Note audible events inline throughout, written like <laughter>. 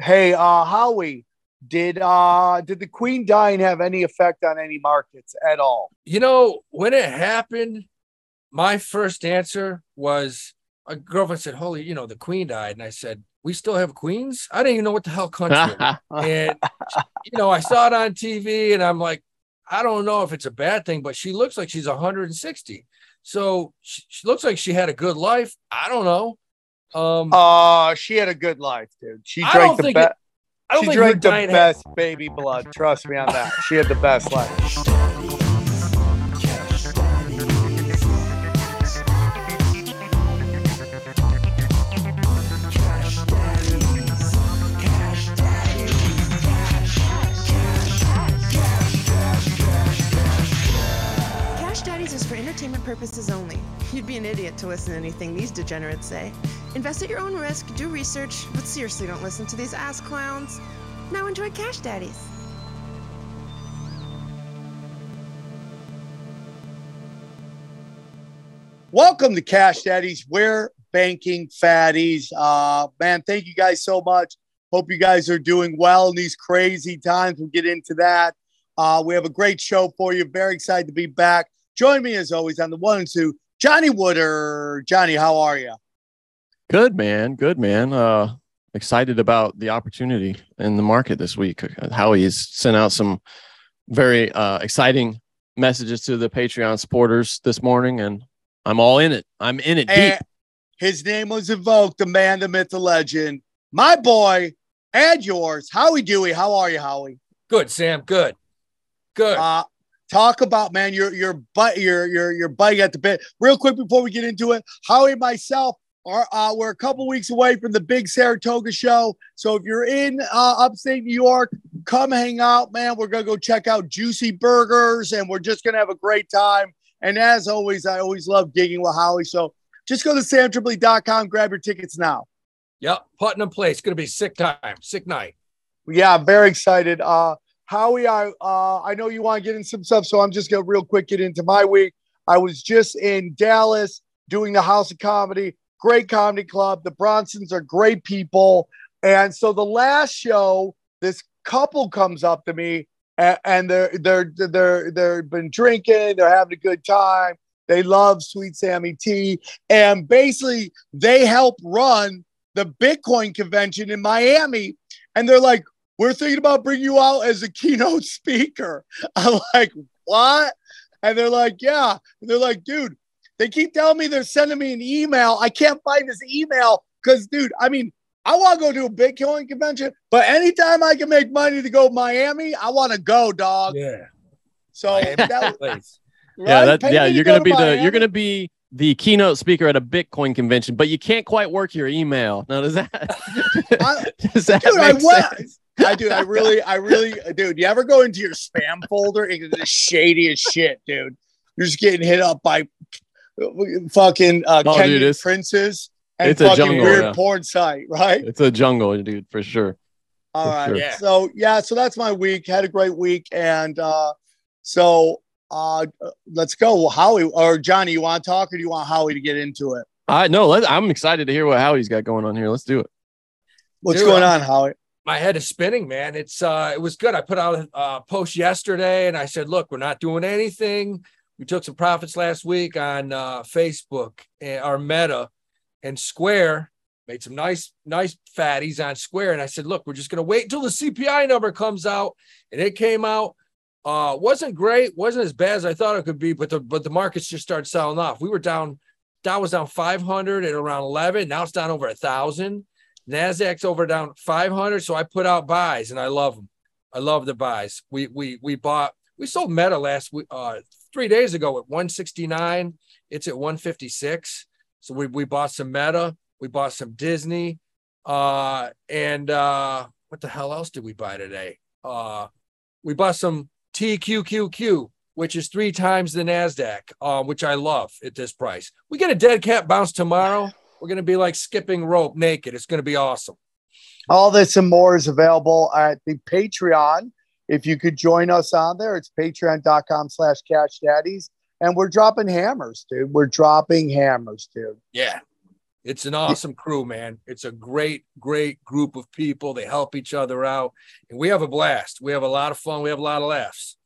Hey, uh, Howie, did uh did the Queen dying have any effect on any markets at all? You know, when it happened, my first answer was a girlfriend said, Holy, you know, the Queen died. And I said, We still have queens? I didn't even know what the hell country. <laughs> and you know, I saw it on TV and I'm like, I don't know if it's a bad thing, but she looks like she's 160. So she, she looks like she had a good life. I don't know. Um, uh, she had a good life, dude. She drank the best. I don't She think drank the dying had- best baby blood. Trust me on that. She had the best life. Cash Daddies is for entertainment purposes only. You'd be an idiot to listen to anything these degenerates say. Invest at your own risk, do research, but seriously don't listen to these ass clowns. Now enjoy Cash Daddies. Welcome to Cash Daddies. We're banking fatties. Uh, man, thank you guys so much. Hope you guys are doing well in these crazy times. We'll get into that. Uh, we have a great show for you. Very excited to be back. Join me as always on the one and two, Johnny Wooder. Johnny, how are you? Good man, good man. Uh, excited about the opportunity in the market this week. Howie has sent out some very uh, exciting messages to the Patreon supporters this morning, and I'm all in it. I'm in it deep. And his name was invoked, the man, the myth, the legend. My boy, and yours, Howie Dewey. How are you, Howie? Good, Sam. Good. Good. Uh, talk about man, your your butt, your your your bite at the bit. Real quick before we get into it, Howie and myself are uh, we're a couple weeks away from the big Saratoga show. So if you're in uh, upstate New York, come hang out, man. We're gonna go check out Juicy Burgers, and we're just gonna have a great time. And as always, I always love gigging with Howie. So just go to samtripoli.com, grab your tickets now. yep. Putnam Place. Going to be sick time. Sick night. Yeah, I'm very excited. Uh, Howie, I uh, I know you want to get in some stuff, so I'm just gonna real quick get into my week. I was just in Dallas doing the House of Comedy, great comedy club. The Bronsons are great people, and so the last show, this couple comes up to me, and, and they're they're they're they've been drinking, they're having a good time. They love Sweet Sammy T, and basically they help run the Bitcoin convention in Miami, and they're like we're thinking about bringing you out as a keynote <laughs> speaker. I'm like, what? And they're like, yeah. And they're like, dude, they keep telling me they're sending me an email. I can't find this email because, dude, I mean, I want to go to a Bitcoin convention, but anytime I can make money to go to Miami, I want to go, dog. Yeah. So that, Place. yeah, right? that, Pay yeah. You're gonna to be the you're gonna be the keynote speaker at a Bitcoin convention, but you can't quite work your email. Now, does that I- <laughs> does that dude, I make went. sense? I do. I really, I really, dude. You ever go into your spam folder and it's the shadiest shit, dude? You're just getting hit up by fucking uh, Oh, Kenyan dude, princes and it's a fucking jungle, weird yeah. porn site, right? It's a jungle, dude, for sure. All For right. sure. Yeah. So yeah, so that's my week. Had a great week, and uh, so uh, let's go. Well, Howie or Johnny, you want to talk, or do you want Howie to get into it? I no, let, I'm excited to hear what Howie's got going on here. Let's do it. What's Dude, going I'm- on, Howie? My head is spinning, man. It's uh it was good. I put out a post yesterday and I said, look, we're not doing anything. We took some profits last week on uh Facebook and our meta and Square made some nice, nice fatties on Square. And I said, look, we're just gonna wait until the CPI number comes out. And it came out. Uh wasn't great, wasn't as bad as I thought it could be, but the but the markets just started selling off. We were down, Dow was down 500 at around 11. Now it's down over a thousand. Nasdaq's over down 500, so I put out buys, and I love them. I love the buys. We we we bought we sold Meta last week, uh, three days ago at 169. It's at 156. So we we bought some Meta, we bought some Disney, uh, and uh, what the hell else did we buy today? Uh, we bought some TQQQ, which is three times the Nasdaq, uh, which I love at this price. We get a dead cat bounce tomorrow. We're gonna be like skipping rope naked. It's gonna be awesome. All this and more is available at the Patreon. If you could join us on there, it's patreon.com slash cash daddies. And we're dropping hammers, dude. We're dropping hammers, dude. Yeah. It's an awesome crew, man. It's a great, great group of people. They help each other out, and we have a blast. We have a lot of fun. We have a lot of laughs.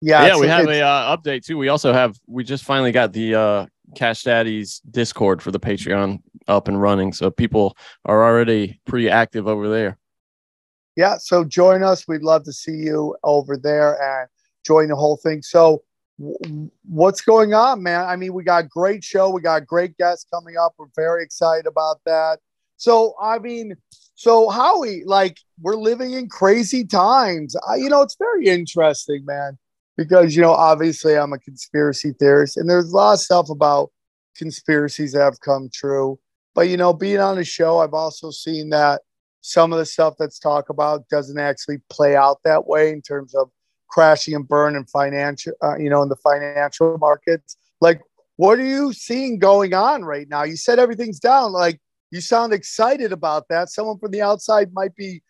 Yeah, yeah. We have a uh, update too. We also have. We just finally got the uh, Cash Daddy's Discord for the Patreon up and running, so people are already pretty active over there. Yeah, so join us. We'd love to see you over there and join the whole thing. So what's going on, man? I mean, we got great show. We got great guests coming up. We're very excited about that. So, I mean, so Howie, like, we're living in crazy times. I, you know, it's very interesting, man, because, you know, obviously I'm a conspiracy theorist and there's a lot of stuff about conspiracies that have come true. But, you know, being on the show, I've also seen that some of the stuff that's talked about doesn't actually play out that way in terms of crashing and burn in financial, uh, you know, in the financial markets. Like, what are you seeing going on right now? You said everything's down. Like, you sound excited about that. Someone from the outside might be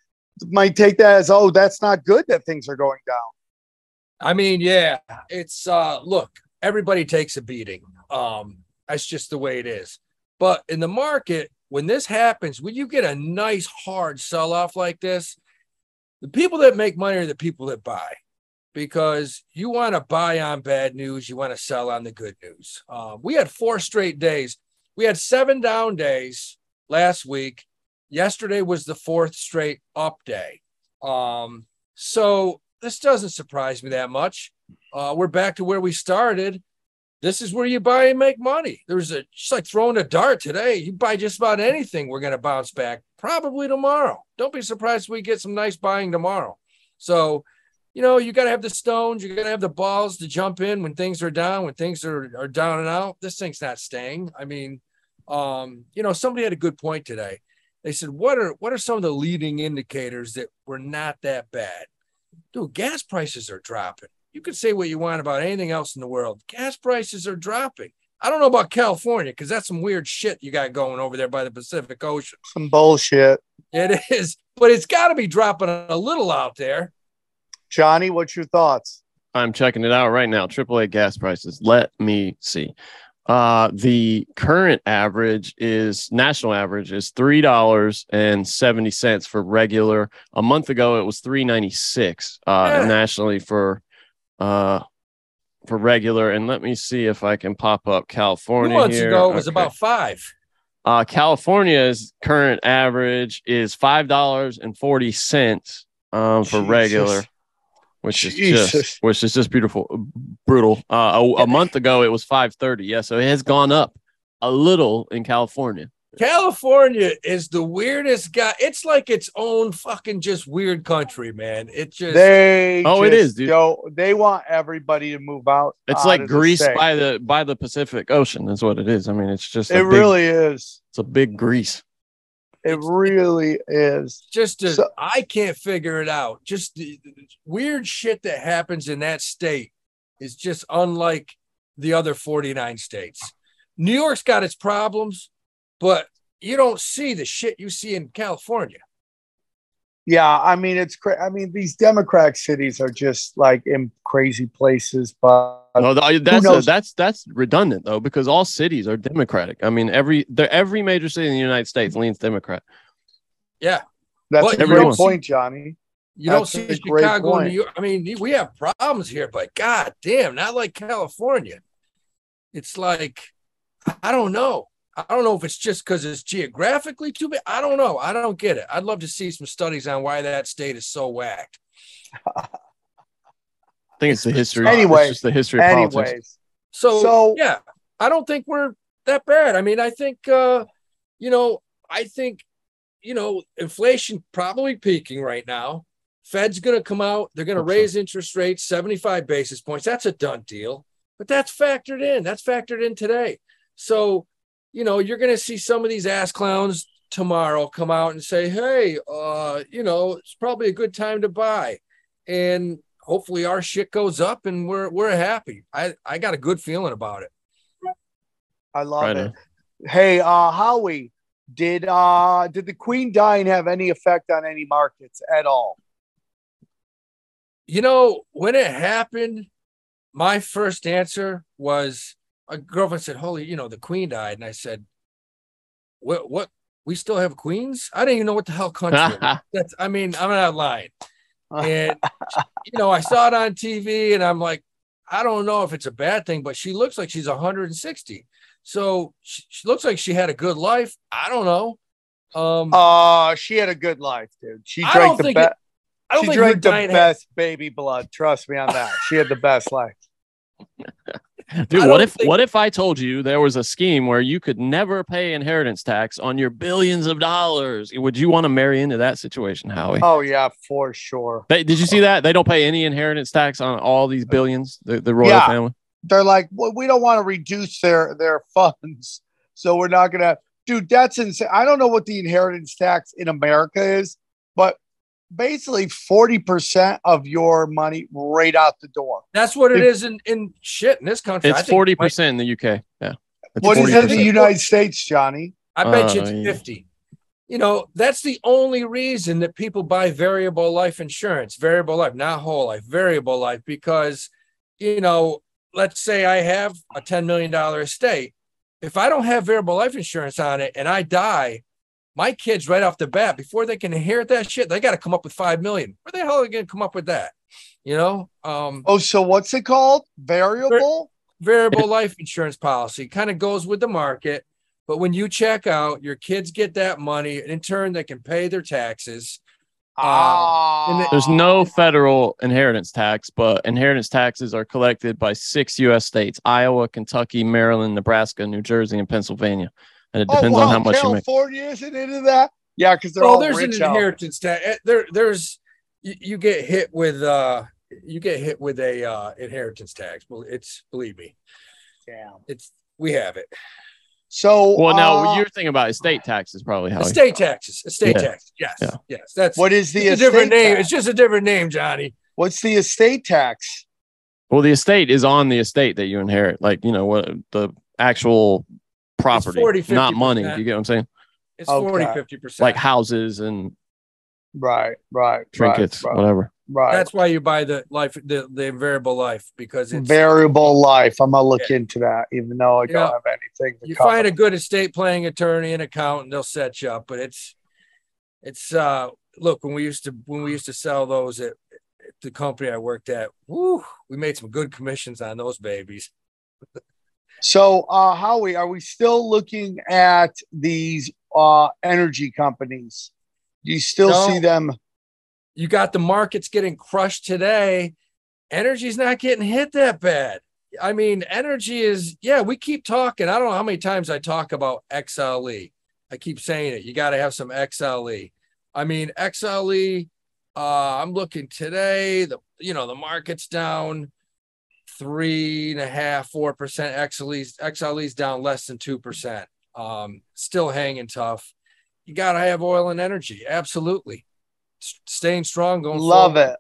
might take that as, oh, that's not good that things are going down. I mean, yeah, it's uh look, everybody takes a beating. Um, that's just the way it is. But in the market, when this happens, when you get a nice hard sell off like this, the people that make money are the people that buy because you want to buy on bad news, you want to sell on the good news. Uh, we had four straight days. We had seven down days last week. Yesterday was the fourth straight up day. Um, so this doesn't surprise me that much. Uh, we're back to where we started. This is where you buy and make money. There's a just like throwing a dart today. You buy just about anything, we're going to bounce back probably tomorrow. Don't be surprised we get some nice buying tomorrow. So you know, you got to have the stones, you got to have the balls to jump in when things are down, when things are, are down and out. This thing's not staying. I mean, um, you know, somebody had a good point today. They said, what are what are some of the leading indicators that were not that bad? Dude, gas prices are dropping. You can say what you want about anything else in the world. Gas prices are dropping. I don't know about California because that's some weird shit you got going over there by the Pacific Ocean. Some bullshit. It is, but it's got to be dropping a little out there. Johnny, what's your thoughts? I'm checking it out right now. AAA gas prices. Let me see. Uh, the current average is national average is three dollars and seventy cents for regular. A month ago, it was three ninety six uh, yeah. nationally for uh for regular. And let me see if I can pop up California. Two months here. ago, it was okay. about five. Uh, California's current average is five dollars and forty cents um, for Jesus. regular which is just which is just beautiful, brutal. Uh, a, a month ago it was five thirty. Yeah, so it has gone up a little in California. California is the weirdest guy. It's like its own fucking just weird country, man. It just they oh, it is, dude. Yo, they want everybody to move out. It's like Greece by the by the Pacific Ocean. Is what it is. I mean, it's just it big, really is. It's a big Greece. It it's, really is. Just a, so, I can't figure it out. Just the, the weird shit that happens in that state is just unlike the other 49 states. New York's got its problems, but you don't see the shit you see in California. Yeah, I mean it's crazy. I mean these Democrat cities are just like in crazy places, but no, that's a, that's that's redundant though because all cities are Democratic. I mean every every major city in the United States leans Democrat. Yeah, that's a great point, Johnny. You that's don't see Chicago, New York. I mean, we have problems here, but god damn, not like California. It's like I don't know. I don't know if it's just because it's geographically too big. I don't know. I don't get it. I'd love to see some studies on why that state is so whacked. I think it's the history. Anyway, it's just the history of anyways. politics. So, so yeah, I don't think we're that bad. I mean, I think uh, you know, I think you know, inflation probably peaking right now. Fed's going to come out. They're going to raise interest rates 75 basis points. That's a done deal. But that's factored in. That's factored in today. So you know, you're going to see some of these ass clowns tomorrow come out and say, "Hey, uh, you know, it's probably a good time to buy," and hopefully our shit goes up and we're we're happy. I I got a good feeling about it. I love right it. Hey, uh, Howie, did uh did the Queen dying have any effect on any markets at all? You know, when it happened, my first answer was a girlfriend said, "Holy, you know, the queen died," and I said, what what we still have queens? I didn't even know what the hell country. <laughs> That's I mean, I'm not lying. And <laughs> you know, I saw it on TV and I'm like, I don't know if it's a bad thing, but she looks like she's 160. So she, she looks like she had a good life. I don't know. Um, uh, she had a good life, dude. She drank the best. I don't She think drank the best baby blood. Trust me on that. She had the best life. <laughs> <laughs> Dude, what if think- what if I told you there was a scheme where you could never pay inheritance tax on your billions of dollars? Would you want to marry into that situation, Howie? Oh yeah, for sure. They, did you see uh, that? They don't pay any inheritance tax on all these uh, billions, the, the royal Yeah. family. They're like, well, we don't want to reduce their their <laughs> funds, so we're not gonna. Dude, that's insane. I don't know what the inheritance tax in America is, but basically forty percent of your money right out the door. That's what it If- is in, in shit in this country. I It's think forty it might- percent in the UK. Yeah. It's What is it in the United States, Johnny? I bet you Uh, it's yeah. 50. You know, that's the only reason that people buy variable life insurance, variable life, not whole life, variable life, because, you know, let's say I have a $10 million estate. If I don't have variable life insurance on it and I die, my kids right off the bat, before they can inherit that shit, they got to come up with 5 million. Where the hell are they going to come up with that? You know, um, Oh, so what's it called? Variable? variable life insurance policy kind of goes with the market. But when you check out, your kids get that money, and in turn, they can pay their taxes. Ah, and it- There's no federal inheritance tax, but inheritance taxes are collected by six U.S. states: Iowa, Kentucky, Maryland, Nebraska, New Jersey, and Pennsylvania. And it Oh, depends wow, on how much you make. California isn't into that. Yeah, because they're Well, all there's an rich out. inheritance tax. Eh, There, there's you, you get hit with uh you get hit with a uh inheritance tax. Well, it's believe me, Damn. it's we have it. So, Well, now uh, you're thinking about estate taxes, probably. How Estate taxes, estate Yeah. tax. Yes, Yeah. yes. That's what is the it's a different name. tax? It's just a different name, Johnny. What's the estate tax? Well, the estate is on the estate that you inherit, like you know what the actual property, 40, not money. 50%. You get what I'm saying? It's Okay. 40, 50 percent. Like houses and Right, right, trinkets, right, right, whatever. right. That's why you buy the life, the, the variable life because it's variable life. I'm gonna look into that, even though I You don't know, have anything. To you cover. find a good estate planning attorney and accountant, they'll set you up. But it's it's uh look when we used to when we used to sell those at, at the company I worked at, woo, we made some good commissions on those babies. <laughs> So, uh, Howie, are we still looking at these uh, energy companies? Do you still No. see them? You got the markets getting crushed today. Energy's not getting hit that bad. I mean, energy is, yeah, we keep talking. I don't know how many times I talk about XLE. I keep saying it. You got to have some XLE. I mean, XLE, uh, I'm looking today, the you know, the market's down three and a half, four percent. XLE's XLE's down less than two percent. Um, still hanging tough. You gotta have oil and energy, absolutely. S- staying strong, going Love forward. it,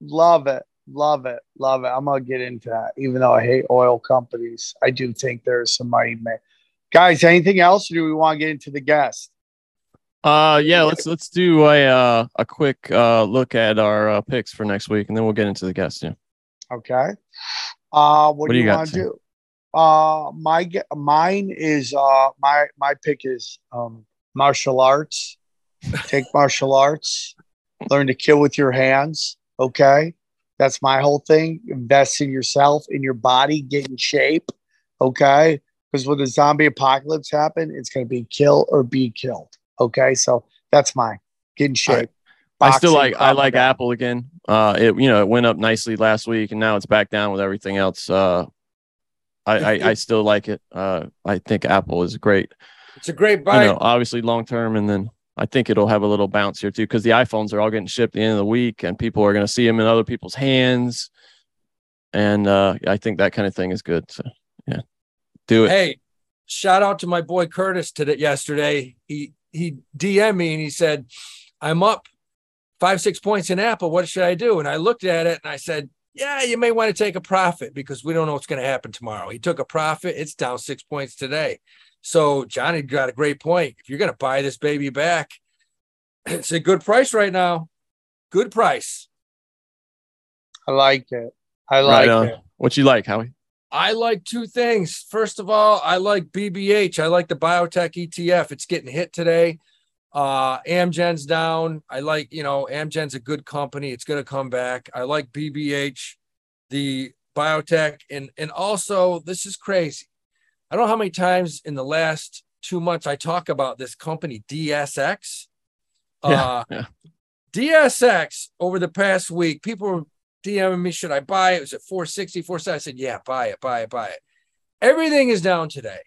love it, love it, love it. I'm gonna get into that, even though I hate oil companies. I do think there's some money made. Guys, anything else, or do we want to get into the guest? Uh, yeah, let's let's do a uh, a quick uh look at our uh, picks for next week, and then we'll get into the guests. Yeah. Okay. Uh, what, What do do you, you want to do? Uh, my mine is uh my my pick is um martial arts. Take <laughs> martial arts. Learn to kill with your hands. Okay, that's my whole thing. Invest in yourself, in your body, get in shape. Okay, because when the zombie apocalypse happen, it's going to be kill or be killed. Okay, so that's mine. Get in shape. I still like I like combat. Apple again. Uh, it you know it went up nicely last week, and now it's back down with everything else. Uh, I I, I still like it. Uh, I think Apple is great. It's a great buy. You know, obviously long term, and then I think it'll have a little bounce here too because the iPhones are all getting shipped at the end of the week, and people are going to see them in other people's hands, and uh, I think that kind of thing is good. So yeah, do it. Hey, shout out to my boy Curtis today yesterday. He he DM'd me and he said, I'm up five, six points in Apple. What should I do? And I looked at it and I said, Yeah, you may want to take a profit because we don't know what's going to happen tomorrow. He took a profit, it's down six points today. So Johnny got a great point. If you're going to buy this baby back, <clears throat> it's a good price right now. Good price. I like it. I Right like on. it. What you like, Howie? I like two things. First of all, I like BBH. I like the biotech ETF. It's getting hit today. Uh, Amgen's down. I like, you know, Amgen's a good company. It's going to come back. I like BBH, the biotech, and and also this is crazy. I don't know how many times in the last two months I talk about this company DSX. Yeah, Uh, yeah. DSX over the past week, people were DMing me, should I buy it? It was at 460, 470. I said, yeah, buy it, buy it, buy it. Everything is down today.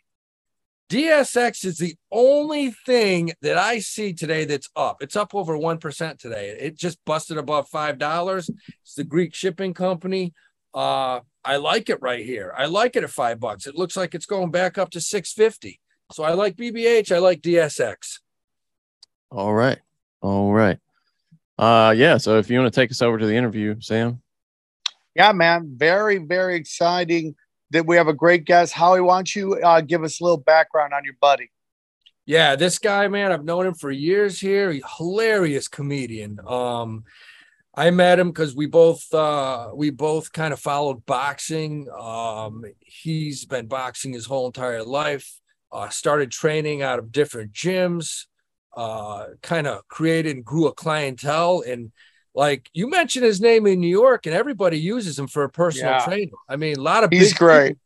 DSX is the only thing that I see today that's up. It's up over 1% today. It just busted above $5. It's the Greek shipping company. Uh, I like it right here. I like it at five bucks. It looks like it's going back up to 650. So I like BBH. I like DSX. All right. All right. Uh yeah, so if you want to take us over to the interview, Sam. Yeah, man. Very, very exciting that we have a great guest. Howie, why don't you uh, give us a little background on your buddy? Yeah, this guy, man, I've known him for years here. He's hilarious comedian. Um, I met him because we both uh we both kind of followed boxing. Um, he's been boxing his whole entire life. Uh, started training out of different gyms, uh, kind of created and grew a clientele. And like you mentioned his name in New York, and everybody uses him for a personal Yeah. trainer. I mean, a lot of He's big great. people-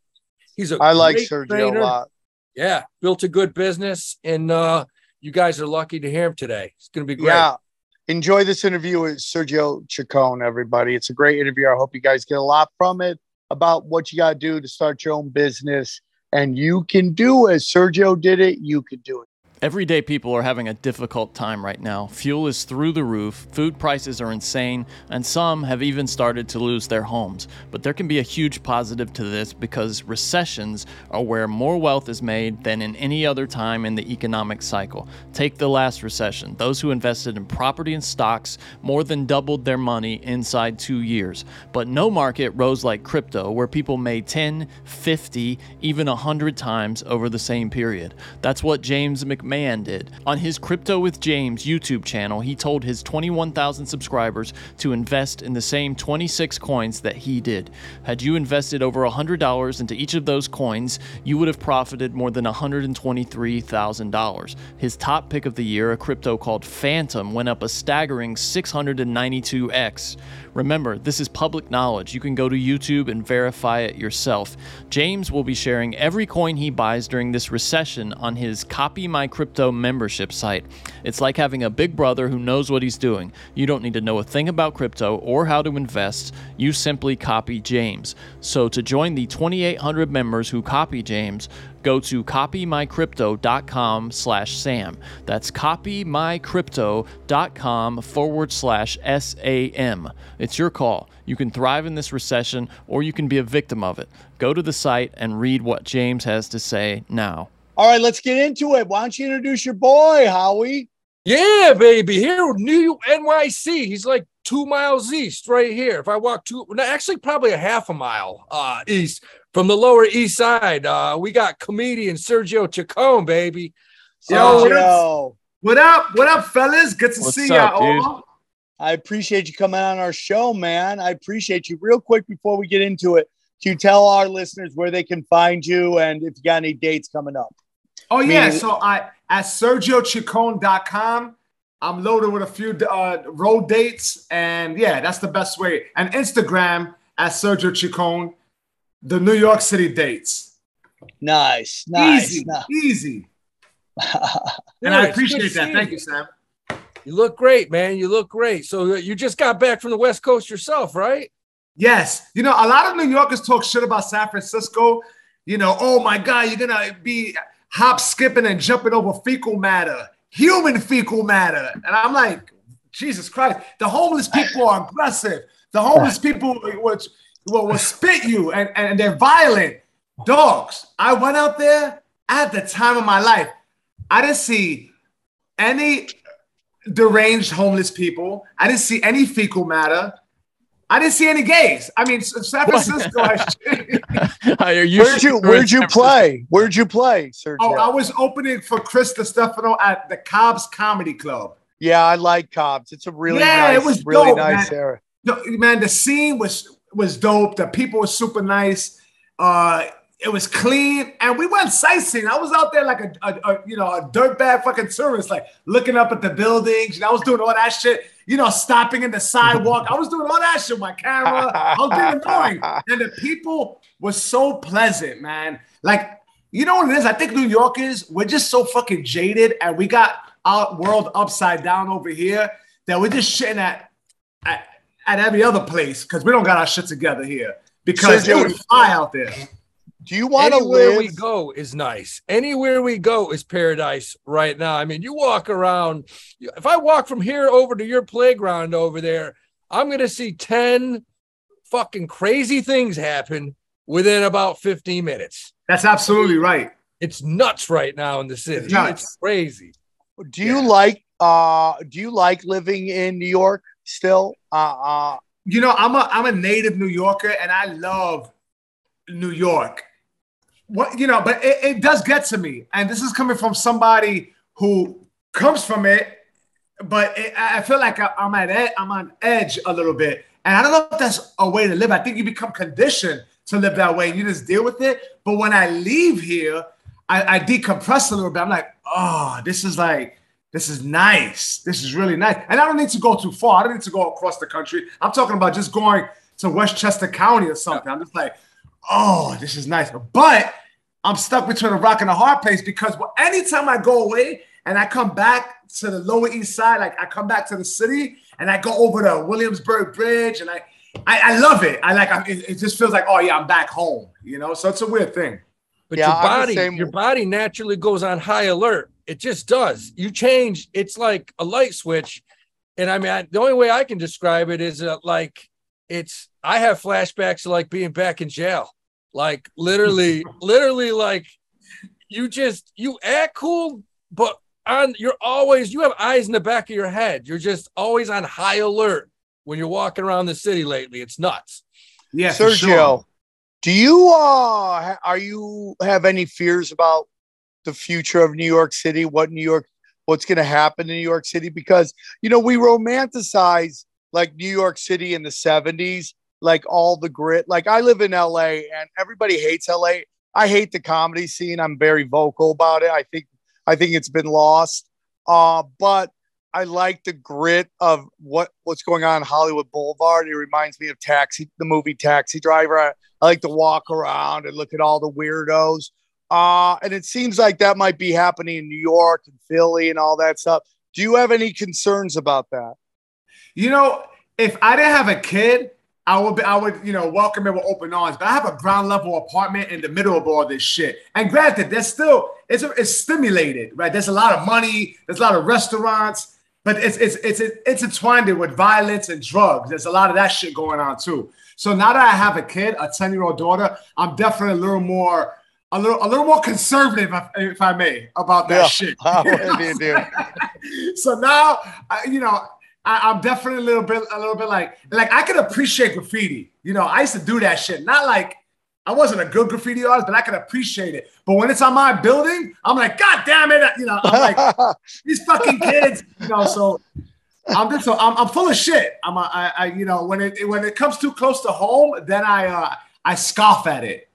He's a I like Sergio trainer a lot. yeah, built a good business, and uh, you guys are lucky to hear him today. It's going to be great. Yeah. Enjoy this interview with Sergio Chacon, everybody. It's a great interview. I hope you guys get a lot from it about what you got to do to start your own business. And you can do it. Sergio did it. You can do it. Everyday people are having a difficult time right now. Fuel is through the roof, food prices are insane, and some have even started to lose their homes. But there can be a huge positive to this because recessions are where more wealth is made than in any other time in the economic cycle. Take the last recession. Those who invested in property and stocks more than doubled their money inside two years. But no market rose like crypto, where people made 10, 50, even 100 times over the same period. That's what James McMahon did. On his Crypto with James YouTube channel, he told his 21,000 subscribers to invest in the same 26 coins that he did. Had you invested over $100 into each of those coins, you would have profited more than $123,000. His top pick of the year, a crypto called Fantom, went up a staggering 692x. Remember, this is public knowledge. You can go to YouTube and verify it yourself. James will be sharing every coin he buys during this recession on his Copy My Crypto membership site. It's like having a big brother who knows what he's doing. You don't need to know a thing about crypto or how to invest. You simply copy James. So to join the 2,800 members who copy James, go to copymycrypto.com slash sam that's copymycrypto.com forward slash sam it's your call you can thrive in this recession or you can be a victim of it go to the site and read what james has to say now All right, let's get into it. Why don't you introduce your boy, Howie? Yeah, baby. Here, New NYC. He's like two miles east, right here. If I walk two, no, actually, probably a half a mile uh, east from the Lower East Side. Uh, we got comedian Sergio Chacon, baby. Yo, Uh, what up? What up? What up, fellas? Good to What's see y'all. I appreciate you coming on our show, man. I appreciate you. Real quick before we get into it, can you tell our listeners where they can find you and if you got any dates coming up? Oh yeah, Meaning- so I at sergiochacon.com. I'm loaded with a few uh, road dates, and yeah, that's the best way. And Instagram at Sergio Chacon, the New York City dates. Nice, nice. easy, nice. easy. <laughs> And I appreciate that. Thank you. you, Sam. You look great, man. You look great. So uh, you just got back from the West Coast yourself, right? Yes. You know, a lot of New Yorkers talk shit about San Francisco. You know, oh my God, you're going to be hop, skipping, and jumping over fecal matter, human fecal matter. And I'm like, Jesus Christ, the homeless people are aggressive. The homeless <laughs> people which will, will spit you and, and they're violent. Dogs. I went out there at the time of my life. I didn't see any deranged homeless people. I didn't see any fecal matter. I didn't see any gays. I mean, San Francisco. has <laughs> Are you Where'd you Where'd you play? Where'd you play, Sergio? oh, I was opening for Chris Distefano at the Cobb's Comedy Club. yeah, I like Cobbs. It's a really Yeah, nice, it was really dope, nice man. area. The- man, the scene was was dope. The people were super nice. Uh, it was clean, and we went sightseeing. I was out there like a, a, a you know a dirtbag fucking tourist, like looking up at the buildings. And I was doing all that shit. You know, stopping in the sidewalk. I was doing all that shit with my camera. I was being annoying, <laughs> and the people were so pleasant, man. Like you know what it is? I think New Yorkers we're just so fucking jaded, and we got our world upside down over here that we're just shitting at at, at every other place because we don't got our shit together here because Sergio, it fly out there. Do you want to Anywhere live? we go is nice. Anywhere we go is paradise right now. I mean, you walk around. If I walk from here over to your playground over there, I'm going to see 10 fucking crazy things happen within about 15 minutes. That's absolutely right. It's nuts right now in the city. It's. It's crazy. Do you like uh do you like living in New York still? Uh uh You know, I'm a I'm a native New Yorker and I love New York. What you know, but it, it does get to me, and this is coming from somebody who comes from it. But it, I feel like I, I'm at ed, I'm on edge a little bit, and I don't know if that's a way to live. I think you become conditioned to live that way, and you just deal with it. But when I leave here, I, I decompress a little bit. I'm like, oh, this is like this is nice. This is really nice. And I don't need to go too far. I don't need to go across the country. I'm talking about just going to Westchester County or something. I'm just like, oh, this is nice. But I'm stuck between a rock and a hard place because anytime I go away and I come back to the Lower East Side, like I come back to the city and I go over the Williamsburg Bridge and I, I, I love it. I like, I, it, it just feels like, oh yeah, I'm back home, you know? So it's a weird thing. But Yeah, your body, same- your body naturally goes on high alert. It just does. You change. It's like a light switch. And I mean, I, the only way I can describe it is uh, like it's. I have flashbacks to like being back in jail. Like literally, <laughs> literally, like you just you act cool, but on you're always you have eyes in the back of your head. You're just always on high alert when you're walking around the city lately. It's nuts. Yeah, Sergio, sure. do you uh are you have any fears about the future of New York City? What New York what's going to happen in New York City because you know we romanticize like New York City in the 70s, like all the grit. Like I live in LA and everybody hates LA. I hate the comedy scene. I'm very vocal about it. I think I think it's been lost. Uh, but I like the grit of what what's going on in Hollywood Boulevard. It reminds me of Taxi, the movie Taxi Driver. I, I like to walk around and look at all the weirdos. Uh, and it seems like that might be happening in New York and Philly and all that stuff. Do you have any concerns about that? You know, if I didn't have a kid, I would be, I would, you know, welcome it with open arms. But I have a ground level apartment in the middle of all this shit. And granted, there's still it's it's stimulated, right? There's a lot of money, there's a lot of restaurants, but it's it's it's it's intertwined with violence and drugs. There's a lot of that shit going on too. So now that I have a kid, a 10 year old daughter, I'm definitely a little more. A little, a little more conservative, if, I may, about that Yeah. shit. <laughs> What do you <laughs> do? so now, I, you know, I, I'm definitely a little bit, a little bit like, like I could appreciate graffiti. You know, I used to do that shit. Not like I wasn't a good graffiti artist, but I could appreciate it. But when it's on my building, I'm like, God damn it! You know, I'm like <laughs> these fucking kids. You know, so I'm just, so I'm, I'm full of shit. I'm, a, I, I, you know, when it when it comes too close to home, then I, uh, I scoff at it.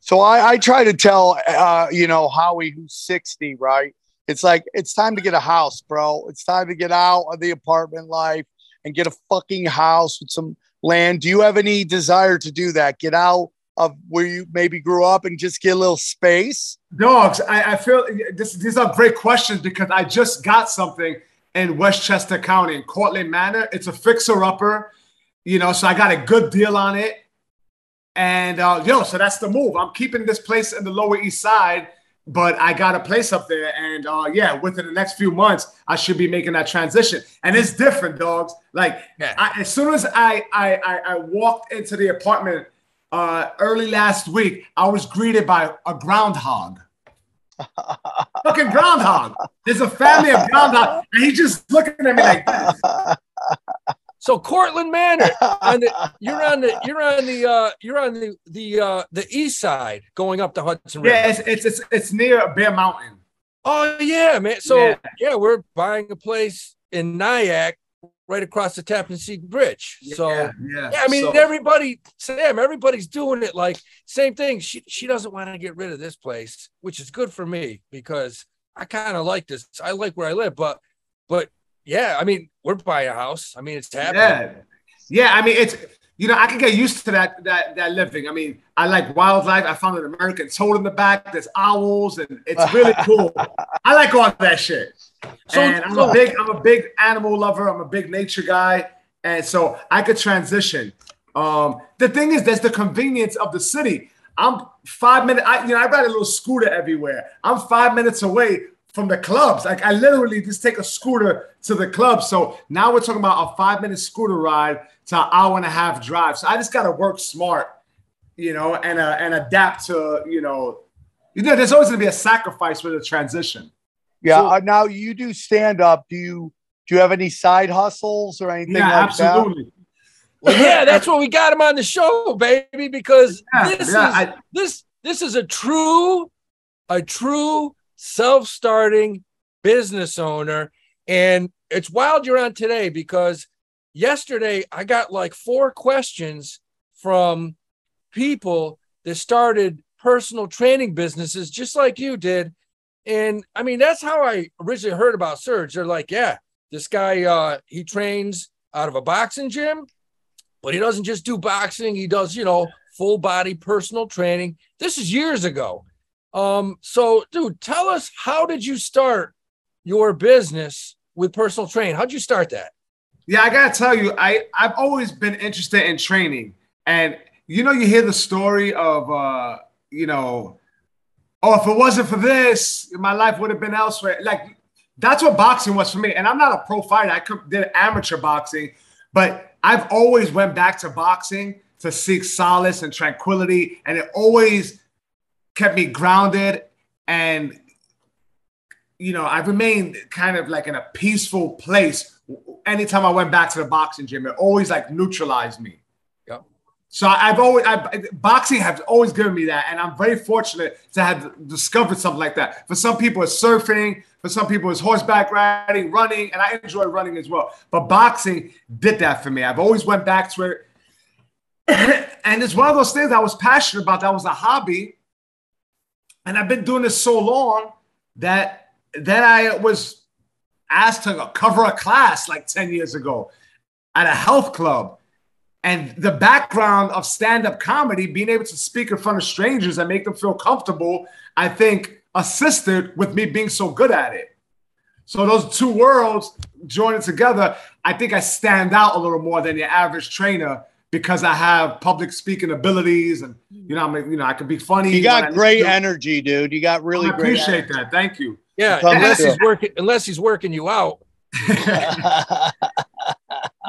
So I, I try to tell, uh, you know, Howie, who's 60, right? It's like, it's time to get a house, bro. It's time to get out of the apartment life and get a fucking house with some land. Do you have any desire to do that? Get out of where you maybe grew up and just get a little space? Dogs, I, I feel this, these are great questions because I just got something in Westchester County in Cortlandt Manor. It's a fixer upper, you know, so I got a good deal on it. And uh, yo, so that's the move. I'm keeping this place in the Lower East Side, but I got a place up there. And uh, yeah, within the next few months, I should be making that transition. And it's different, dogs. Like Yeah. I, as soon as I, I I I walked into the apartment uh, early last week, I was greeted by a groundhog. <laughs> Fucking groundhog. There's a family of groundhog, and he's just looking at me like this. <laughs> So Cortlandt Manor, on the, <laughs> you're on the you're on the uh, you're on the the uh, the east side going up the Hudson River. Yeah, it's it's it's, it's near Bear Mountain. Oh yeah, man. So Yeah. yeah. we're buying a place in Nyack right across the Tappan Zee Bridge. So yeah, yeah, I mean So- everybody, Sam, everybody's doing it. Like same thing. She she doesn't want to get rid of this place, which is good for me because I kind of like this. I like where I live, but but yeah, I mean we're buying a house. I mean it's happening. Yeah, yeah. I mean, it's you know I can get used to that that that living. I mean, I like wildlife. I found an American toad in the back. There's owls, and it's really <laughs> cool. I like all that shit. So- and I'm a big I'm a big animal lover. I'm a big nature guy, and so I could transition. Um, the thing is, there's the convenience of the city. I'm five minutes. I you know I ride a little scooter everywhere. I'm five minutes away from the clubs. Like I literally just take a scooter to the club. So now we're talking about a five minute scooter ride to an hour and a half drive. So I just got to work smart, you know, and uh, and adapt to you know, you know, there's always going to be a sacrifice with a transition. Yeah. So- uh, now you do stand up. Do you do you have any side hustles or anything Yeah, like that? absolutely. Well, yeah, that's what we got him on the show, baby, because Yeah, this yeah, is I- this this is a true, a true self-starting business owner. And it's wild you're on today because yesterday I got like four questions from people that started personal training businesses just like you did. And I mean, that's how I originally heard about Surge. They're like, yeah, this guy uh he trains out of a boxing gym but he doesn't just do boxing he does you know full body personal training this is years ago um so dude tell us how did you start your business with personal training? How'd you start that? Yeah, I gotta tell you, I I've always been interested in training, and you know, you hear the story of uh, you know, oh, if it wasn't for this, my life would have been elsewhere. Like that's what boxing was for me. And I'm not a pro fighter; I did amateur boxing, but I've always went back to boxing to seek solace and tranquility, and it always kept me grounded and you know, I remained kind of like in a peaceful place anytime I went back to the boxing gym. It always like neutralized me. Yep. So I've always, I, boxing has always given me that, and I'm very fortunate to have discovered something like that. For some people, it's surfing. For some people, it's horseback riding, running, and I enjoy running as well. But boxing did that for me. I've always went back to it, <coughs> and it's one of those things I was passionate about. That was a hobby, and I've been doing this so long that then I was asked to cover a class like 10 years ago at a health club. And the background of stand up comedy, being able to speak in front of strangers and make them feel comfortable, I think assisted with me being so good at it. So those two worlds joining together, I think I stand out a little more than your average trainer because I have public speaking abilities and you know I'm you know I can be funny. You got great energy, dude. You got really great. I great. appreciate that. Thank you. yeah unless he's working unless he's working you out <laughs>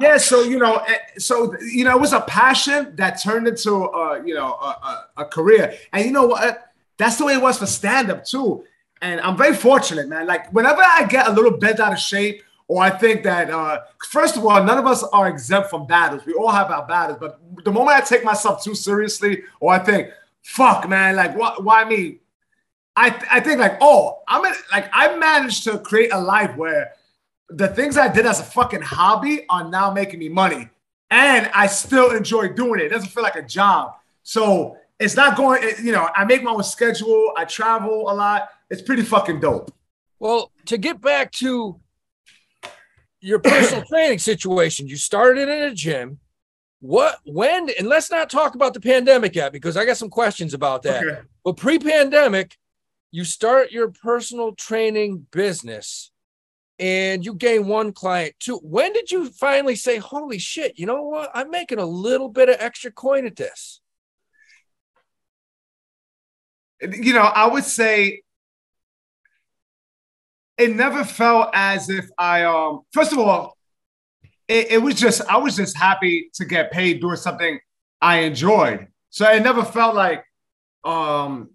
yeah so you know eh, so you know it was a passion that turned into uh you know a, a, a career and you know what that's the way it was for stand-up too and i'm very fortunate man like whenever i get a little bent out of shape or i think that uh first of all none of us are exempt from battles we all have our battles but the moment i take myself too seriously or i think fuck man like what why me I, I think like oh I'm in, like I managed to create a life where the things I did as a fucking hobby are now making me money, and I still enjoy doing it. It doesn't feel like a job, so it's not going. it- you know, I make my own schedule. I travel a lot. It's pretty fucking dope. well to get back to your personal training situation you started in a gym what when and let's not talk about the pandemic yet because i got some questions about that Okay. But pre-pandemic, you start your personal training business and you gain one client too. When did you finally say, holy shit, you know what? I'm making a little bit of extra coin at this. You know, I would say it never felt as if I um. First of all, it, it was just I was just happy to get paid doing something I enjoyed. So it never felt like um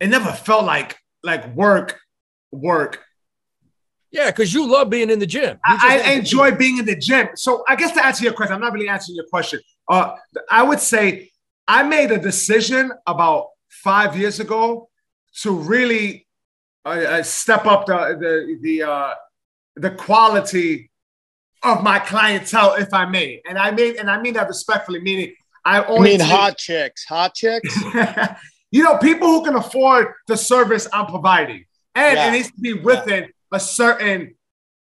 it never felt like like work work Yeah, because you love being in the gym. I, I enjoy being in the gym so i guess to answer your question i'm not really answering your question uh i would say i made a decision about five years ago to really uh, step up the the the uh the quality of my clientele, if I may. And I mean, and I mean that respectfully, meaning I only mean, take- hot chicks, hot chicks. <laughs> you know, people who can afford the service I'm providing, and Yeah. it needs to be within a certain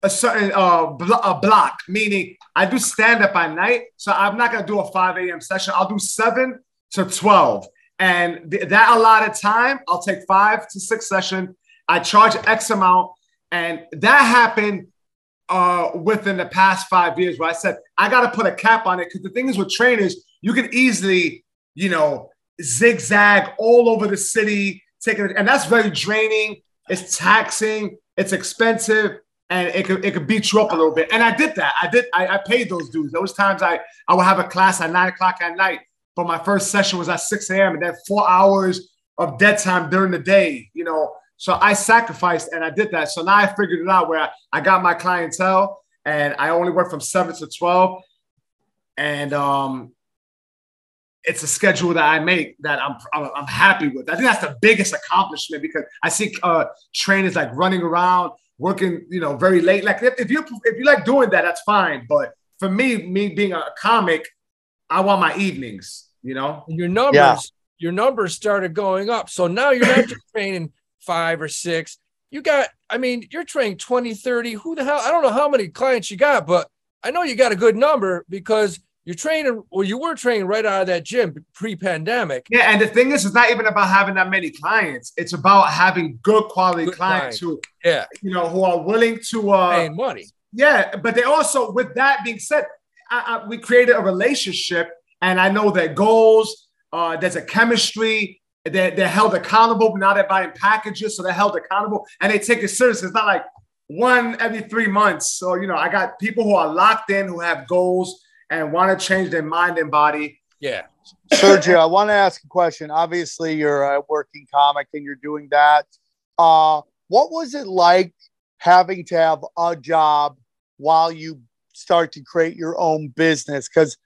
a certain uh blo- a block. Meaning, I do stand up at night, so I'm not gonna do a 5 a.m. session. I'll do seven to 12, and th- that allotted time, I'll take five to six session. I charge X amount, and that happened uh within the past five years where I said I got to put a cap on it because the thing is with trainers, you can easily, you know, zigzag all over the city, taking it, and that's very draining. It's taxing, it's expensive, and it could it could beat you up a little bit. And I did that. I did. I, I paid those dues. Those times I I would have a class at nine o'clock at night, but my first session was at six a.m. and then four hours of dead time during the day. You know, so I sacrificed and I did that. So now I figured it out where I, I got my clientele and I only work from seven to twelve, and um it's a schedule that I make that I'm, I'm I'm happy with. I think that's the biggest accomplishment because I see uh, trainers like running around, working, you know, very late. Like if, if you if you like doing that, that's fine. But for me, me being a comic, I want my evenings. You know, your numbers Yeah. your numbers started going up so now you're not just training five or six you got i mean you're training 20 30 who the hell i don't know how many clients you got but i know you got a good number because you're training well you were training right out of that gym pre-pandemic yeah. And the thing is, it's not even about having that many clients. It's about having good quality Good clients clients. who yeah you know who are willing to uh, paying money Yeah, but they also, with that being said, I, I, we created a relationship, and I know their goals. Uh, there's a chemistry. They're, they're held accountable. Now they're buying packages, so they're held accountable, and they take it serious. It's not like one every three months. So you know, I got people who are locked in, who have goals and want to change their mind and body. yeah Sergio, I want to ask a question. Obviously, you're a working comic and you're doing that. Uh, what was it like having to have a job while you start to create your own business? Because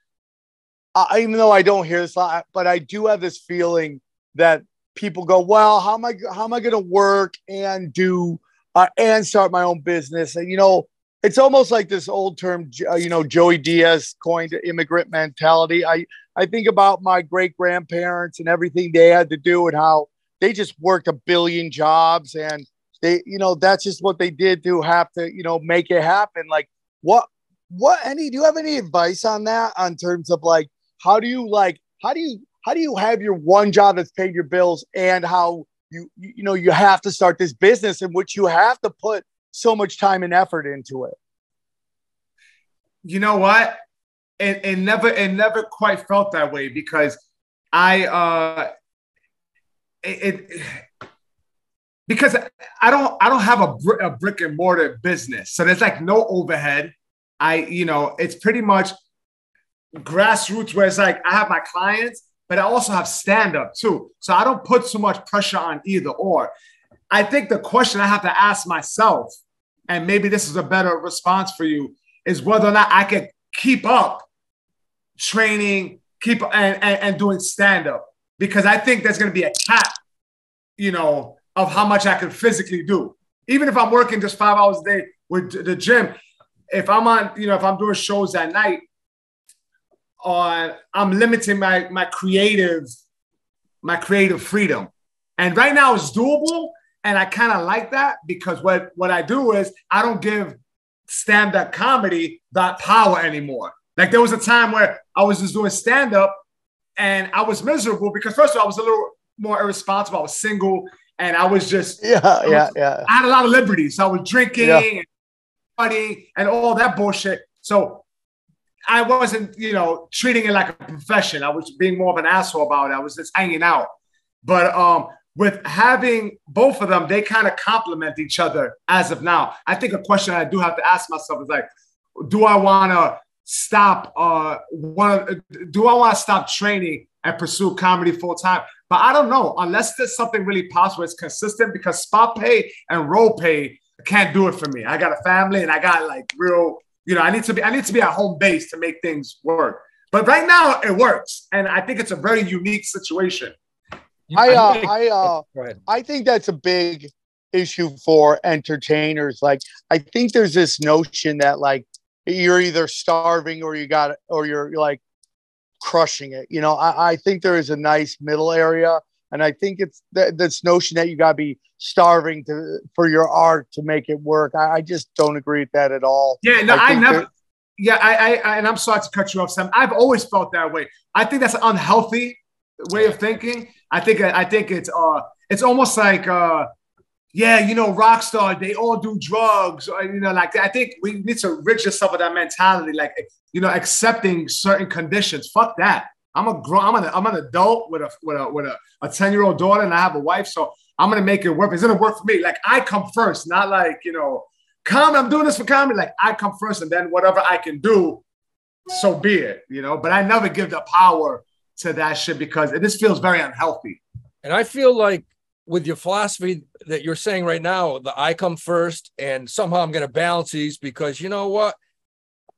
I, even though I don't hear this a lot, but I do have this feeling that people go, "Well, how am I? How am I going to work and do uh, and start my own business?" And you know, it's almost like this old term, uh, you know, Joey Diaz coined immigrant mentality. I I think about my great grandparents and everything they had to do and how they just worked a billion jobs and they, you know, that's just what they did to have to, you know, make it happen. Like, what, what, any, do you have any advice on that on terms of like, how do you like, how do you, how do you have your one job that's paid your bills and how you, you know, you have to start this business in which you have to put so much time and effort into it? you know what? and, it never it never quite felt that way because I uh it, it because I don't I don't have a, br- a brick and mortar business, so there's like no overhead. I you know it's pretty much grassroots where it's like I have my clients, but I also have stand up too, so I don't put too much pressure on either or. I think the question I have to ask myself, and maybe this is a better response for you, is whether or not I could keep up training, keep and, and, and doing stand up because I think there's going to be a cap, you know, of how much I can physically do. Even if I'm working just five hours a day with the gym, if I'm on, you know, if I'm doing shows at night, on I'm limiting my my creative my creative freedom. And right now it's doable, and I kind of like that because what what I do is I don't give stand up comedy that power anymore. Like there was a time where I was just doing stand up and I was miserable because first of all I was a little more irresponsible. I was single and I was just Yeah, yeah, yeah. I had a lot of liberties. So I was drinking Yeah. and partying and all that bullshit. So I wasn't, you know, treating it like a profession. I was being more of an asshole about it. I was just hanging out. But um, with having both of them, they kind of complement each other as of now. I think a question I do have to ask myself is like, do I want to stop? Uh, want do I want to stop training and pursue comedy full time? But I don't know unless there's something really possible. It's consistent because spot pay and role pay can't do it for me. I got a family and I got like real, you know, I need to be I need to be at home base to make things work. But right now it works, and I think it's a very unique situation. I, uh, I, uh, I think that's a big issue for entertainers. Like, I think there's this notion that like you're either starving or you got or you're, you're like crushing it. You know, I, I think there is a nice middle area. And I think it's th- this notion that you got to be starving to for your art to make it work. I, I just don't agree with that at all. Yeah, no, I, think never. that- Yeah, I, I, I, and I'm sorry to cut you off, Sam. I've always felt that way. I think that's an unhealthy way of thinking. I think, I think it's, uh, it's almost like, uh, yeah, you know, rock star, they all do drugs, or, you know, like I think we need to rid yourself of that mentality, like you know, accepting certain conditions. Fuck that. I'm a grown, I'm an, I'm an adult with a with a with a, a 10 year old daughter, and I have a wife, so I'm gonna make it work. It's gonna work for me. Like I come first, not like you know, come. I'm doing this for comedy. Like I come first, and then whatever I can do, so be it. You know, but I never give the power to that shit because it just feels very unhealthy. And I feel like with your philosophy that you're saying right now, the I come first, and somehow I'm to balance these because you know what?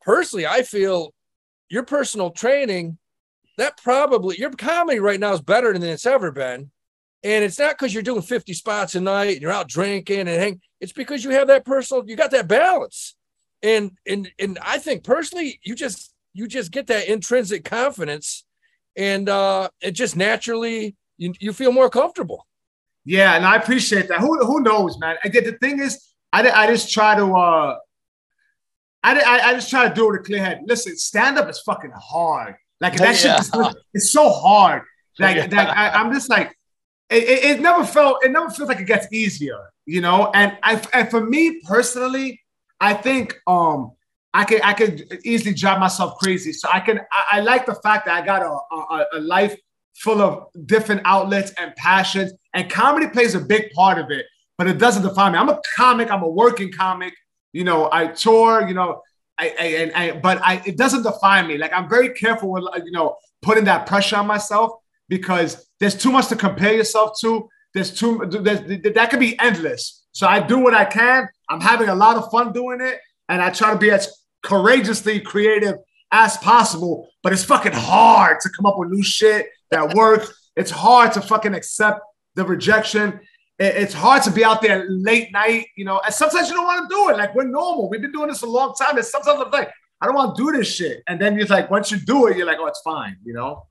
Personally, I feel your personal training that probably your comedy right now is better than it's ever been. And it's not because you're doing 50 spots a night and you're out drinking and hang. It's because you have that personal, you got that balance. And and and I think personally, you just you just get that intrinsic confidence and uh it just naturally you, you feel more comfortable. Yeah, and I appreciate that. Who who knows, man? I get the thing is, I, I just try to uh, I, I I just try to do it with a clear head. Listen, stand up is fucking hard. Like that shit, is, it's so hard. Like, Yeah. like I, I'm just like, it, it, it never felt, it never feels like it gets easier, you know. And I, and for me personally, I think um I could I could easily drive myself crazy. So I can I, I like the fact that I got a, a a life full of different outlets and passions, and comedy plays a big part of it. But it doesn't define me. I'm a comic. I'm a working comic. You know, I tour. You know, I, I and I, but I it doesn't define me. Like I'm very careful with you know putting that pressure on myself because there's too much to compare yourself to. There's too there's, that could be endless. So I do what I can. I'm having a lot of fun doing it, and I try to be as courageously creative as possible. But it's fucking hard to come up with new shit that works. It's hard to fucking accept the rejection. It- It's hard to be out there late night, you know. And sometimes you don't want to do it. Like we're normal. We've been doing this a long time. And sometimes I'm like, I don't want to do this shit. And then you're like, once you do it, you're like, oh, it's fine, you know.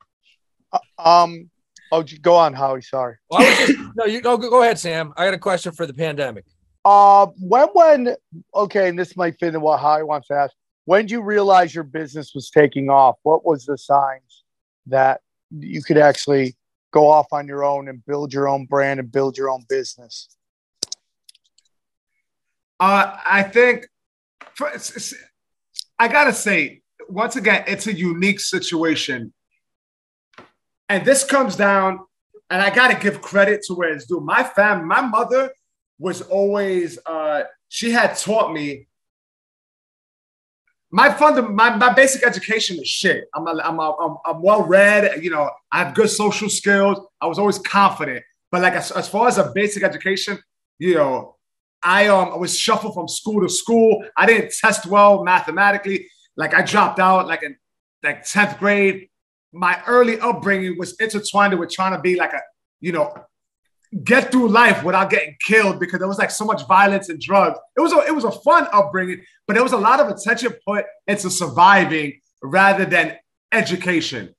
Um, oh, go on, Howie. Sorry. Well, I was just, no, you go go ahead, Sam. I got a question for the pandemic. Uh, when when okay, and this might fit into what Howie wants to ask. When did you realize your business was taking off? What was the signs that you could actually go off on your own and build your own brand and build your own business? Uh, I think for, I gotta say, once again, it's a unique situation. And this comes down, and I gotta give credit to where it's due. My family, my mother was always, uh, she had taught me. My fund, my, my basic education is shit. I'm, a, I'm, a, I'm, I'm well read, you know, I have good social skills. I was always confident. But like as, as far as a basic education, you know, I um I was shuffled from school to school. I didn't test well mathematically. Like I dropped out like in like 10th grade. My early upbringing was intertwined with trying to be like a, you know, get through life without getting killed because there was like so much violence and drugs. It was a it was a fun upbringing, but there was a lot of attention put into surviving rather than education.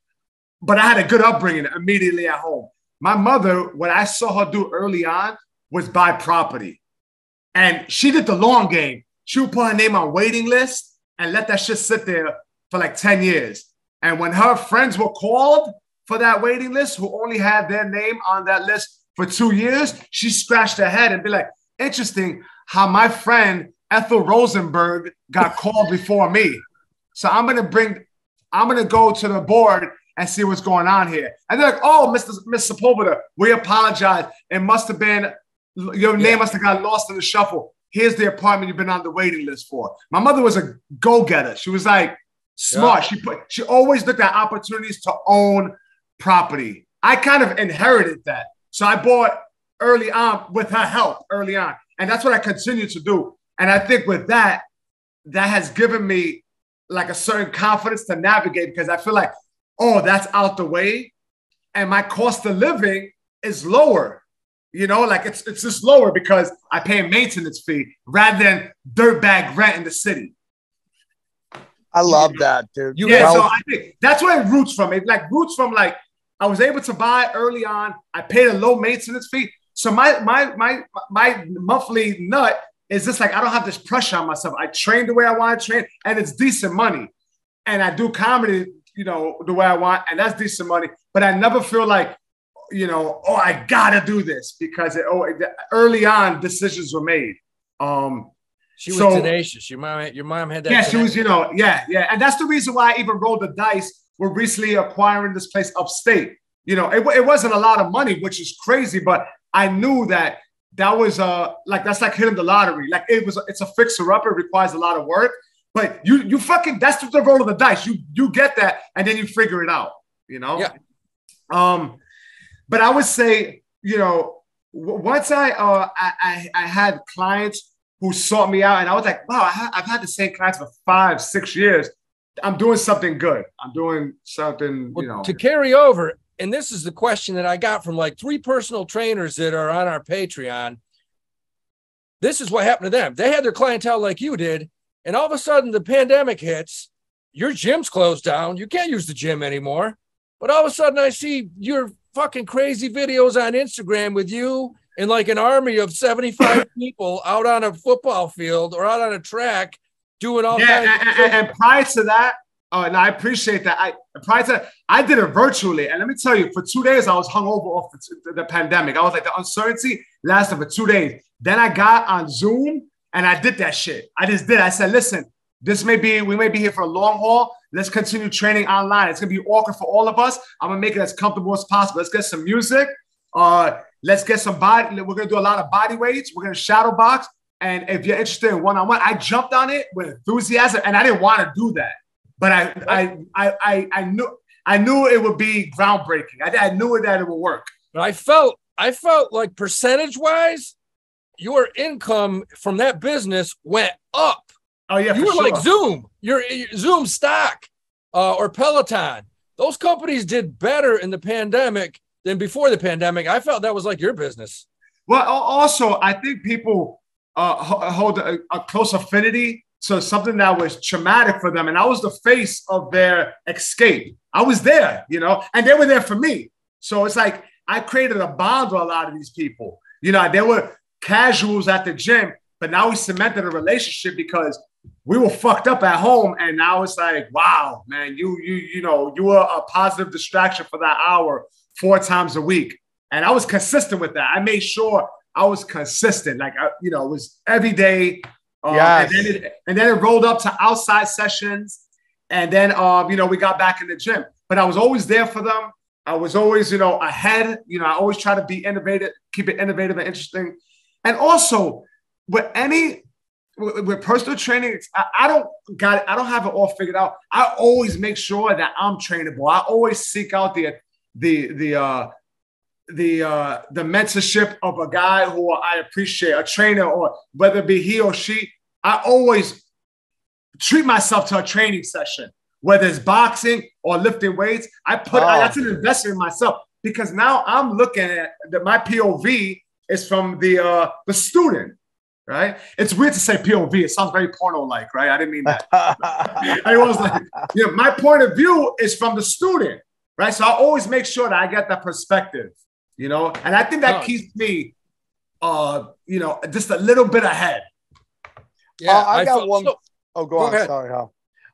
But I had a good upbringing immediately at home. My mother, what I saw her do early on was buy property. And she did the long game. She would put her name on waiting list and let that shit sit there for like 10 years. And when her friends were called for that waiting list, who only had their name on that list for two years, she scratched her head and be like, interesting how my friend Ethel Rosenberg got called before me. So I'm gonna bring, I'm gonna go to the board and see what's going on here. And they're like, oh, Mr. Miss Sepulveda, we apologize. It must have been your name must have got lost in the shuffle. Here's the apartment you've been on the waiting list for. My mother was a go-getter. She was like smart. She put she always looked at opportunities to own property. I kind of inherited that. So I bought early on with her help early on. And that's what I continue to do. And I think with that, that has given me like a certain confidence to navigate because I feel like, oh, that's out the way. And my cost of living is lower. You know, like it's it's just lower because I pay a maintenance fee rather than dirtbag rent in the city. I love that, dude. You yeah, guys- so I think that's where it roots from. It like roots from like I was able to buy early on. I paid a low maintenance fee. So my my my my monthly nut is just like I don't have this pressure on myself. I train the way I want to train, and it's decent money. And I do comedy, you know, the way I want, and that's decent money. But I never feel like, you know, oh, I gotta do this because it, oh, it- early on decisions were made. Um, She was So- tenacious. Your mom, your mom had that. yeah, she was, you know, yeah, yeah. And that's the reason why I even rolled the dice. We're recently acquiring this place upstate. You know, it, it wasn't a lot of money, which is crazy, but I knew that that was uh like that's like hitting the lottery. Like it was, it's a fixer up. It requires a lot of work, but you you fucking that's the roll of the dice. You you get that, and then you figure it out. You know. Yeah. Um, but I would say, you know, w- once I uh I, I I had clients who sought me out, and I was like, wow, I ha- I've had the same clients for five, six years. I'm doing something good. I'm doing something, Well, you know. to carry over, and this is the question that I got from like three personal trainers that are on our Patreon. This is what happened to them. They had their clientele like you did, and all of a sudden the pandemic hits. Your gym's closed down. You can't use the gym anymore. But all of a sudden, I see your fucking crazy videos on Instagram with you and like an army of 75 <laughs> people out on a football field or out on a track doing all yeah, and, and- and prior to that, uh, and I appreciate that. I prior to that, I did it virtually, and let me tell you, for two days I was hungover off the, the pandemic. I was like the uncertainty lasted for two days. Then I got on Zoom and I did that shit. I just did. I said, listen, this may be we may be here for a long haul. Let's continue training online. It's gonna be awkward for all of us. I'm gonna make it as comfortable as possible. Let's get some music. Uh, let's get some body. We're gonna do a lot of body weights. We're gonna shadow box. And if you're interested in one on one, I jumped on it with enthusiasm, and I didn't want to do that, but I I I I, I knew I knew it would be groundbreaking. I, I knew that it would work. But I felt I felt like percentage wise, your income from that business went up. Oh yeah, you were sure. like Zoom, your your Zoom stock, uh, or Peloton. Those companies did better in the pandemic than before the pandemic. I felt that was like your business. Well, also, I think people uh, hold a, a close affinity to something that was traumatic for them. And I was the face of their escape. I was there, you know, and they were there for me. So it's like I created a bond with a lot of these people. You know, they were casuals at the gym, but now we cemented a relationship because we were fucked up at home. And now it's like, wow, man, you, you, you know, you were a positive distraction for that hour four times a week. And I was consistent with that. I made sure I was consistent. Like, I, you know, it was every day. Uh, Yes. and, then it, and then it rolled up to outside sessions. And then, um, you know, we got back in the gym. But I was always there for them. I was always, you know, ahead. You know, I always try to be innovative, keep it innovative and interesting. And also, with any with, with personal training, I, I don't got it. I don't have it all figured out. I always make sure that I'm trainable. I always seek out the the the uh the uh the mentorship of a guy who I appreciate, a trainer, or whether it be he or she. I always treat myself to a training session, whether it's boxing or lifting weights. I put Oh. that's an investment in myself because now I'm looking at that my POV is from the uh the student, right? It's weird to say POV. It sounds very porno-like, right? I didn't mean that. <laughs> I was like, you know, my point of view is from the student, right? So I always make sure that I get that perspective, you know, and I think that Oh. keeps me, uh, you know, just a little bit ahead. Yeah, Uh, I got felt- one- so- oh, go, Go on. ahead. Sorry, Hal.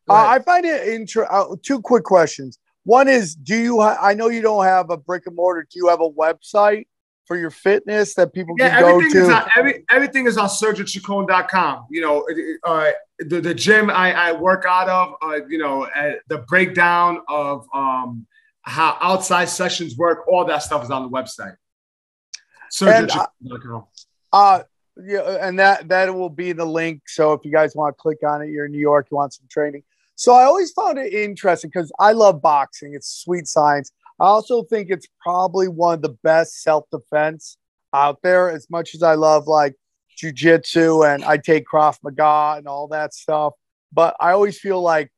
Uh. I find it interesting. Uh, two quick questions. One is, do you? Ha- I know you don't have a brick and mortar. Do you have a website for your fitness that people Yeah, can go everything is on every, everything is on sergiochacon.com. You know, it- it, uh, the, the gym I, I work out of, uh, you know, uh, the breakdown of um, how outside sessions work, all that stuff is on the website. And, uh, Uh, yeah, and that that will be the link. So if you guys want to click on it, you're in New York, you want some training. So I always found it interesting because I love boxing. It's sweet science. I also think it's probably one of the best self defense out there. As much as I love like jujitsu and I take Krav Maga and all that stuff, but I always feel like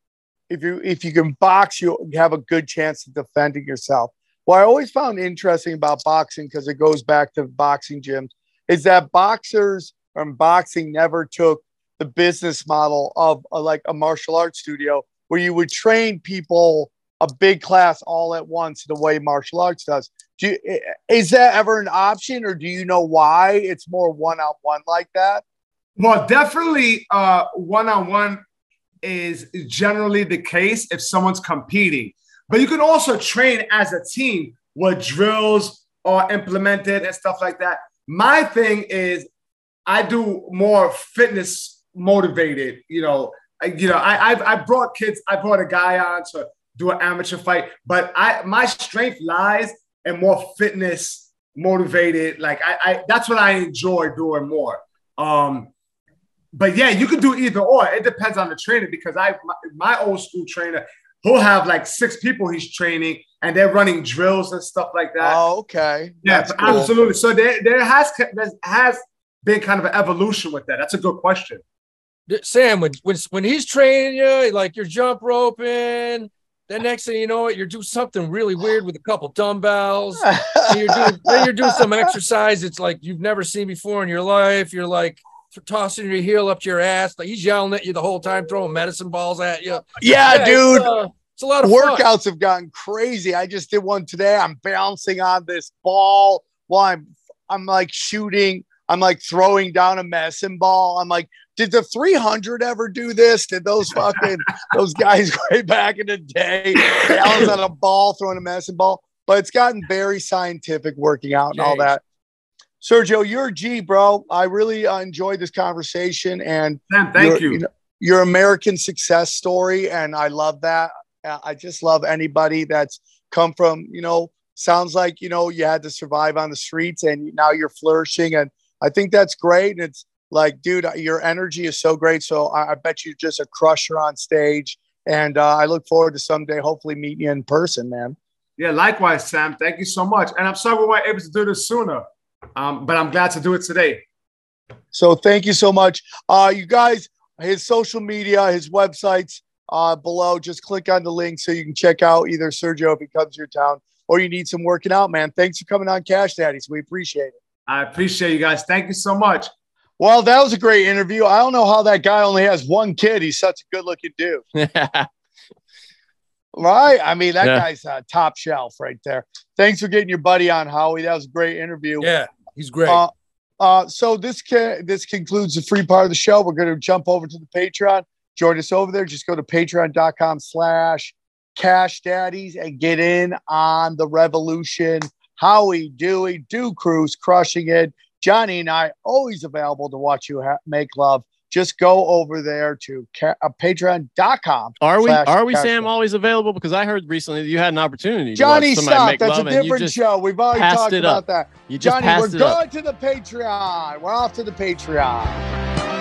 if you if you can box, you have a good chance of defending yourself. What I always found interesting about boxing because it goes back to boxing gyms is that boxers and boxing never took the business model of uh, like a martial arts studio where you would train people a big class all at once the way martial arts does. Do you, is that ever an option, or do you know why it's more one on one like that? Well, definitely one on one is generally the case if someone's competing. But you can also train as a team where drills are implemented and stuff like that. My thing is, I do more fitness motivated. You know, you know, I I've, I brought kids. I brought a guy on to do an amateur fight, but I my strength lies in more fitness motivated. Like I, I that's what I enjoy doing more. Um, but yeah, you can do either or. It depends on the trainer because I my, my old school trainer he'll have like six people he's training and they're running drills and stuff like that. Oh, okay. Yeah, cool. absolutely. So there, there has there has been kind of an evolution with that. That's a good question. Sam, when when when he's training you, like you're jump roping, then next thing you know, it you're doing something really weird with a couple dumbbells. <laughs> you're doing, then you're doing some exercise. It's like you've never seen before in your life. You're like tossing your heel up to your ass. Like he's yelling at you the whole time, throwing medicine balls at you. Yeah, yeah dude. It's, uh, it's, a lot of workouts fun. have gotten crazy. I just did one today. I'm bouncing on this ball while I'm I'm like shooting. I'm like throwing down a medicine ball. I'm like, did the 300 ever do this? Did those <laughs> fucking those guys <laughs> way back in the day balance on a ball, throwing a medicine ball? But it's gotten very scientific working out and all that. Sergio, you're a G, bro. I really uh, enjoyed this conversation, and Man, thank you. You know, your American success story, and I love that. I just love anybody that's come from, you know, sounds like you know you had to survive on the streets, and now you're flourishing, and I think that's great. And it's like, dude, your energy is so great. So I, I bet you're just a crusher on stage, and uh, I look forward to someday, hopefully, meeting you in person, man. Yeah, likewise, Sam. Thank you so much, and I'm sorry we weren't able to do this sooner. Um, but I'm glad to do it today. So thank you so much. Uh, you guys, his social media, his websites uh, below. Just click on the link so you can check out either Sergio if he comes to your town or you need some working out, man. Thanks for coming on Cash Daddies. We appreciate it. I appreciate you guys. Thank you so much. Well, that was a great interview. I don't know how that guy only has one kid. He's such a good looking dude. <laughs> right? I mean, that yeah. guy's uh, top shelf right there. Thanks for getting your buddy on, Howie. That was a great interview. Yeah, he's great. Uh, uh, so this can this concludes the free part of the show. We're going to jump over to the Patreon. Join us over there. Just go to patreon.com slash cash daddies and get in on the revolution. Howie, Dewey, Do Cruz crushing it. Johnny and I always available to watch you ha- make love just go over there to ca- uh, patreon.com. Are we are we Sam always available? Because I heard recently that you had an opportunity. Johnny, stop. That's a different show. We've already talked about that. You Johnny, we're going to the Patreon. We're off to the Patreon.